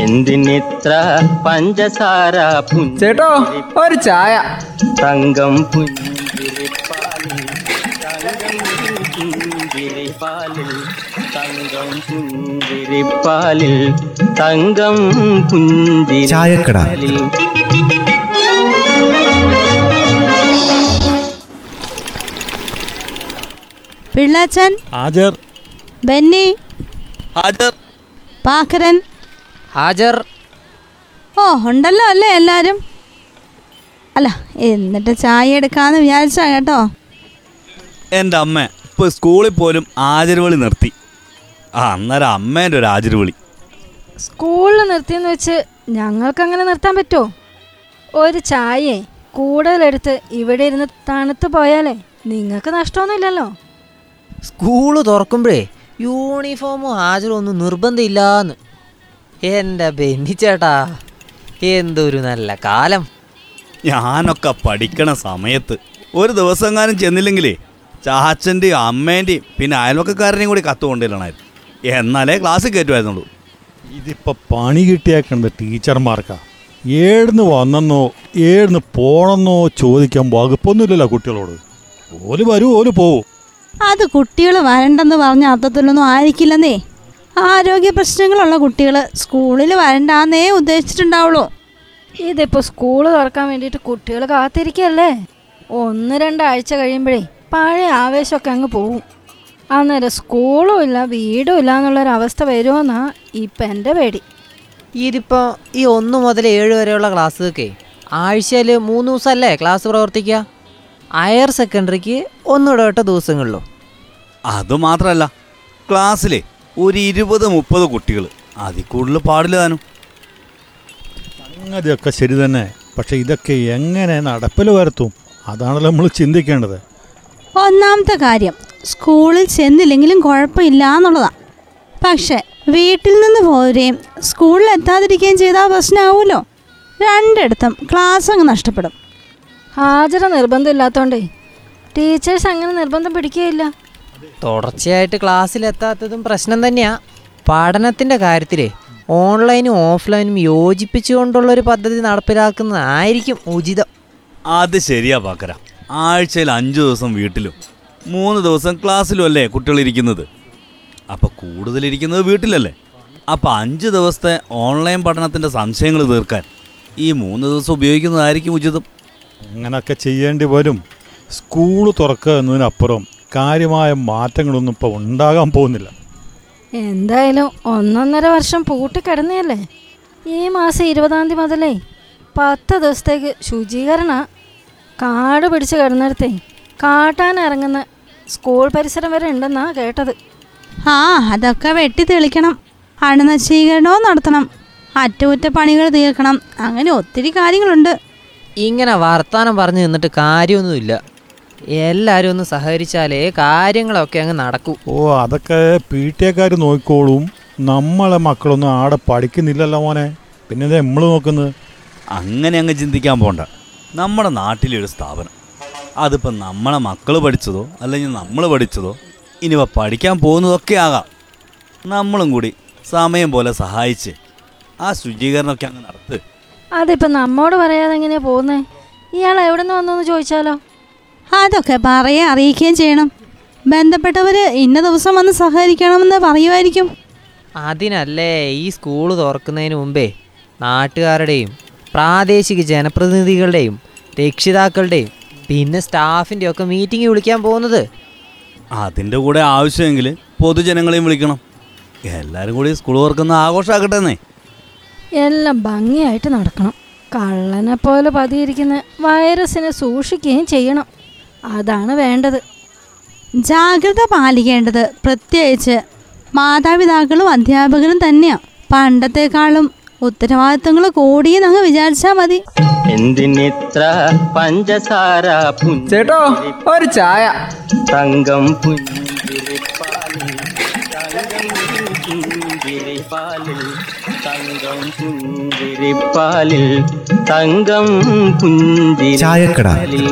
എന്തിനിത്ര പഞ്ചസാര ചേട്ടോ ഒരു ചായ. തങ്കം പുഞ്ചിരിപ്പാലിൽ തങ്കം പുഞ്ചിരിപ്പാലിൽ തങ്കം പുഞ്ചിരിപ്പാലിൽ തങ്കം ചായക്കട. പുഞ്ചിരിപ്പാലിൽ പിള്ളാച്ചൻ ഹാജർ. ബെന്നി ഹാജർ. പാക്കരൻ ഹാജർ. ഓ ഉണ്ടല്ലോ അല്ലേ എല്ലാവരും അല്ല എന്നിട്ട് ചായ എടുക്കാന്ന് വിചാരിച്ചാ കേട്ടോ. എന്റെ അമ്മ ഇപ്പോൾ സ്കൂളിൽ പോലും ആചരവിളി നിർത്തി. ആ അന്നേരം അമ്മേന്റെ ഒരു ആചരവിളി. സ്കൂളിൽ നിർത്തിയെന്ന് വെച്ച് ഞങ്ങൾക്ക് അങ്ങനെ നിർത്താൻ പറ്റുമോ ഒരു ചായയെ കൂടുതലെടുത്ത് ഇവിടെ ഇരുന്ന് തണുത്ത് പോയാലേ നിങ്ങൾക്ക് നഷ്ടമൊന്നുമില്ലല്ലോ. സ്കൂൾ തുറക്കുമ്പോഴേ യൂണിഫോമോ ഹാജറോ ഒന്നും നിർബന്ധമില്ലാന്ന്. എന്റെ ബെന്നിച്ചേട്ടാ എന്തൊരു നല്ല കാലം. ഞാനൊക്കെ പഠിക്കണ സമയത്ത് ഒരു ദിവസം കാലം ചെന്നില്ലെങ്കിലേ ചാച്ചന്റെയും അമ്മേന്റെയും പിന്നെ അയൽവക്കക്കാരനെയും കൂടി കത്ത് കൊണ്ടുവരണമായിരുന്നു എന്നാലേ ക്ലാസ്സിൽ കയറ്റുമായിരുന്നുള്ളൂ. ഇതിപ്പോ പണി കിട്ടിയേക്കണത് ടീച്ചർമാർക്കാ. ഏടുന്ന് വന്നെന്നോ ഏടുന്ന് പോണെന്നോ ചോദിക്കാൻ വകുപ്പൊന്നുമില്ലല്ലോ കുട്ടികളോട്. ഓൽ വരൂ ഓൽ പോവും. അത് കുട്ടികൾ വരണ്ടെന്ന് പറഞ്ഞ അർത്ഥത്തിലൊന്നും ആയിരിക്കില്ലെന്നേ. ആരോഗ്യ പ്രശ്നങ്ങളുള്ള കുട്ടികൾ സ്കൂളിൽ വരണ്ടാന്നേ ഉദ്ദേശിച്ചിട്ടുണ്ടാവുള്ളൂ. ഇതിപ്പോൾ സ്കൂൾ തുറക്കാൻ വേണ്ടിയിട്ട് കുട്ടികൾ കാത്തിരിക്കല്ലേ? ഒന്ന് രണ്ടാഴ്ച കഴിയുമ്പോഴേ പഴയ ആവേശമൊക്കെ അങ്ങ് പോവും. അന്നേരം സ്കൂളും ഇല്ല വീടും ഇല്ല എന്നുള്ളൊരവസ്ഥ വരുമെന്നാ ഇപ്പം എന്റെ പേടി. ഇതിപ്പോൾ ഈ ഒന്ന് മുതൽ ഏഴ് വരെയുള്ള ക്ലാസ്സൊക്കെ ആഴ്ചയിൽ മൂന്ന് ദിവസമല്ലേ ക്ലാസ് പ്രവർത്തിക്കുക? ഹയർ സെക്കൻഡറിക്ക് ഒന്നിടവിട്ട ദിവസങ്ങളിലോ? അതുമാത്രമല്ല ക്ലാസ്സിലെ ഒരു ഇരുപത് മുപ്പത് കുട്ടികൾ അതിൽ കൂടുതൽ പാടില്ല താനും. സംഗതിയൊക്കെ ശരി തന്നെ. പക്ഷെ ഇതൊക്കെ എങ്ങനെ നടപ്പിൽ വരുത്തും? അതാണല്ലോ നമ്മൾ ചിന്തിക്കേണ്ടത്. ഒന്നാമത്തെ കാര്യം സ്കൂളിൽ ചെന്നില്ലെങ്കിലും കുഴപ്പമില്ല എന്നുള്ളതാണ് പക്ഷെ വീട്ടിൽ നിന്ന് പോരുകയും സ്കൂളിൽ എത്താതിരിക്കുകയും ചെയ്താൽ പ്രശ്നമാവുമല്ലോ. രണ്ടിടത്തും ക്ലാസ് അങ്ങ് നഷ്ടപ്പെടും. ഹാജര നിർബന്ധമില്ലാത്തോണ്ടേ ടീച്ചേഴ്സ് അങ്ങനെ നിർബന്ധം പിടിക്കുകയില്ല. തുടർച്ചയായിട്ട് ക്ലാസ്സിലെത്താത്തതും പ്രശ്നം തന്നെയാ. പഠനത്തിന്റെ കാര്യത്തിലേ ഓൺലൈനും ഓഫ്ലൈനും യോജിപ്പിച്ചുകൊണ്ടുള്ളൊരു പദ്ധതി നടപ്പിലാക്കുന്നതായിരിക്കും ഉചിതം. അത് ശരിയാ പാക്കര. ആഴ്ചയിൽ അഞ്ച് ദിവസം വീട്ടിലും മൂന്ന് ദിവസം ക്ലാസ്സിലും അല്ലേ കുട്ടികൾ ഇരിക്കുന്നത് അപ്പൊ കൂടുതലിരിക്കുന്നത് വീട്ടിലല്ലേ? അപ്പോൾ അഞ്ച് ദിവസത്തെ ഓൺലൈൻ പഠനത്തിന്റെ സംശയങ്ങൾ തീർക്കാൻ ഈ മൂന്ന് ദിവസം ഉപയോഗിക്കുന്നതായിരിക്കും ഉചിതം. അങ്ങനൊക്കെ ചെയ്യേണ്ടി വരും. സ്കൂൾ തുറക്കുക എന്നതിനപ്പുറം കാര്യമായ മാറ്റങ്ങളൊന്നും ഇപ്പോൾ ഉണ്ടാകാൻ പോകുന്നില്ല. എന്തായാലും ഒന്നൊന്നര വർഷം പൂട്ടിക്കിടന്നതല്ലേ ഈ മാസം ഇരുപതാം തീയതി മുതലേ പത്ത് ദിവസത്തേക്ക് ശുചീകരണ കാട് പിടിച്ച് കിടന്നിടത്തേ കാട്ടാൻ ഇറങ്ങുന്ന സ്കൂൾ പരിസരം വരെ ഉണ്ടെന്നാ കേട്ടത്. ആ അതൊക്കെ വെട്ടി തെളിക്കണം. അണുനശീകരണവും നടത്തണം. അറ്റകുറ്റപ്പണികൾ തീർക്കണം. അങ്ങനെ ഒത്തിരി കാര്യങ്ങളുണ്ട്. ഇങ്ങനെ വർത്താനം പറഞ്ഞു നിന്നിട്ട് കാര്യമൊന്നുമില്ല. എല്ലാവരും ഒന്ന് സഹകരിച്ചാലേ കാര്യങ്ങളൊക്കെ അങ്ങ് നടക്കൂ. ഓ അതൊക്കെ പി ടി എക്കാർ നോക്കിക്കോളും. നമ്മളെ മക്കളൊന്നും ആടെ പഠിക്കുന്നില്ലല്ലോ മോനെ. പിന്നെ നമ്മൾ നോക്കുന്നത്? അങ്ങനെ അങ്ങ് ചിന്തിക്കാൻ പോണ്ട. നമ്മുടെ നാട്ടിലൊരു സ്ഥാപനം. അതിപ്പോൾ നമ്മളെ മക്കൾ പഠിച്ചതോ അല്ലെങ്കിൽ നമ്മൾ പഠിച്ചതോ ഇനിയിപ്പോൾ പഠിക്കാൻ പോകുന്നതൊക്കെ ആകാം. നമ്മളും കൂടി സമയം പോലെ സഹായിച്ച് ആ ശുചീകരണമൊക്കെ അങ്ങ് നടത്ത്. അതിപ്പോൾ നമ്മോട് പറയാതെ എങ്ങനെയാ പോകുന്നേ? ഇയാൾ എവിടെ നിന്ന് വന്നു ചോദിച്ചാലോ? അതൊക്കെ പറയുക അറിയിക്കുകയും ചെയ്യണം. ബന്ധപ്പെട്ടവർ ഇന്ന ദിവസം വന്ന് സഹകരിക്കണമെന്ന് പറയുമായിരിക്കും. അതിനല്ലേ ഈ സ്കൂൾ തുറക്കുന്നതിന് മുമ്പേ നാട്ടുകാരുടെയും പ്രാദേശിക ജനപ്രതിനിധികളുടെയും രക്ഷിതാക്കളുടെയും പിന്നെ സ്റ്റാഫിന്റെ ഒക്കെ മീറ്റിംഗ് വിളിക്കാൻ പോകുന്നത്? അതിന്റെ കൂടെ ആവശ്യമെങ്കിൽ പൊതുജനങ്ങളെയും വിളിക്കണം. എല്ലാവരും കൂടി സ്കൂൾ തുറക്കുന്ന ആഘോഷമാക്കട്ടെ എന്നേ എല്ലാം ഭംഗിയായിട്ട് നടക്കണം. കള്ളനെ പോലെ പതിയിരിക്കുന്ന വൈറസിനെ സൂക്ഷിക്കുകയും ചെയ്യണം. അതാണ് വേണ്ടത്. ജാഗ്രത പാലിക്കേണ്ടത് പ്രത്യേകിച്ച് മാതാപിതാക്കളും അധ്യാപകരും തന്നെയാണ് പണ്ടത്തെക്കാളും ഉത്തരവാദിത്തങ്ങൾ കൂടിയെന്നങ്ങ് വിചാരിച്ചാ മതി. എന്തിനിത്ര പഞ്ചസാര ചേട്ടോ ഒരു ചായ. തങ്കം പുഞ്ചിരിപ്പാലിൽ തങ്കം പുഞ്ചിരിപ്പാലിൽ തങ്കം പുഞ്ചിരിപ്പാലിൽ തങ്കം ചായക്കട. പുഞ്ചിരിപ്പാലിൽ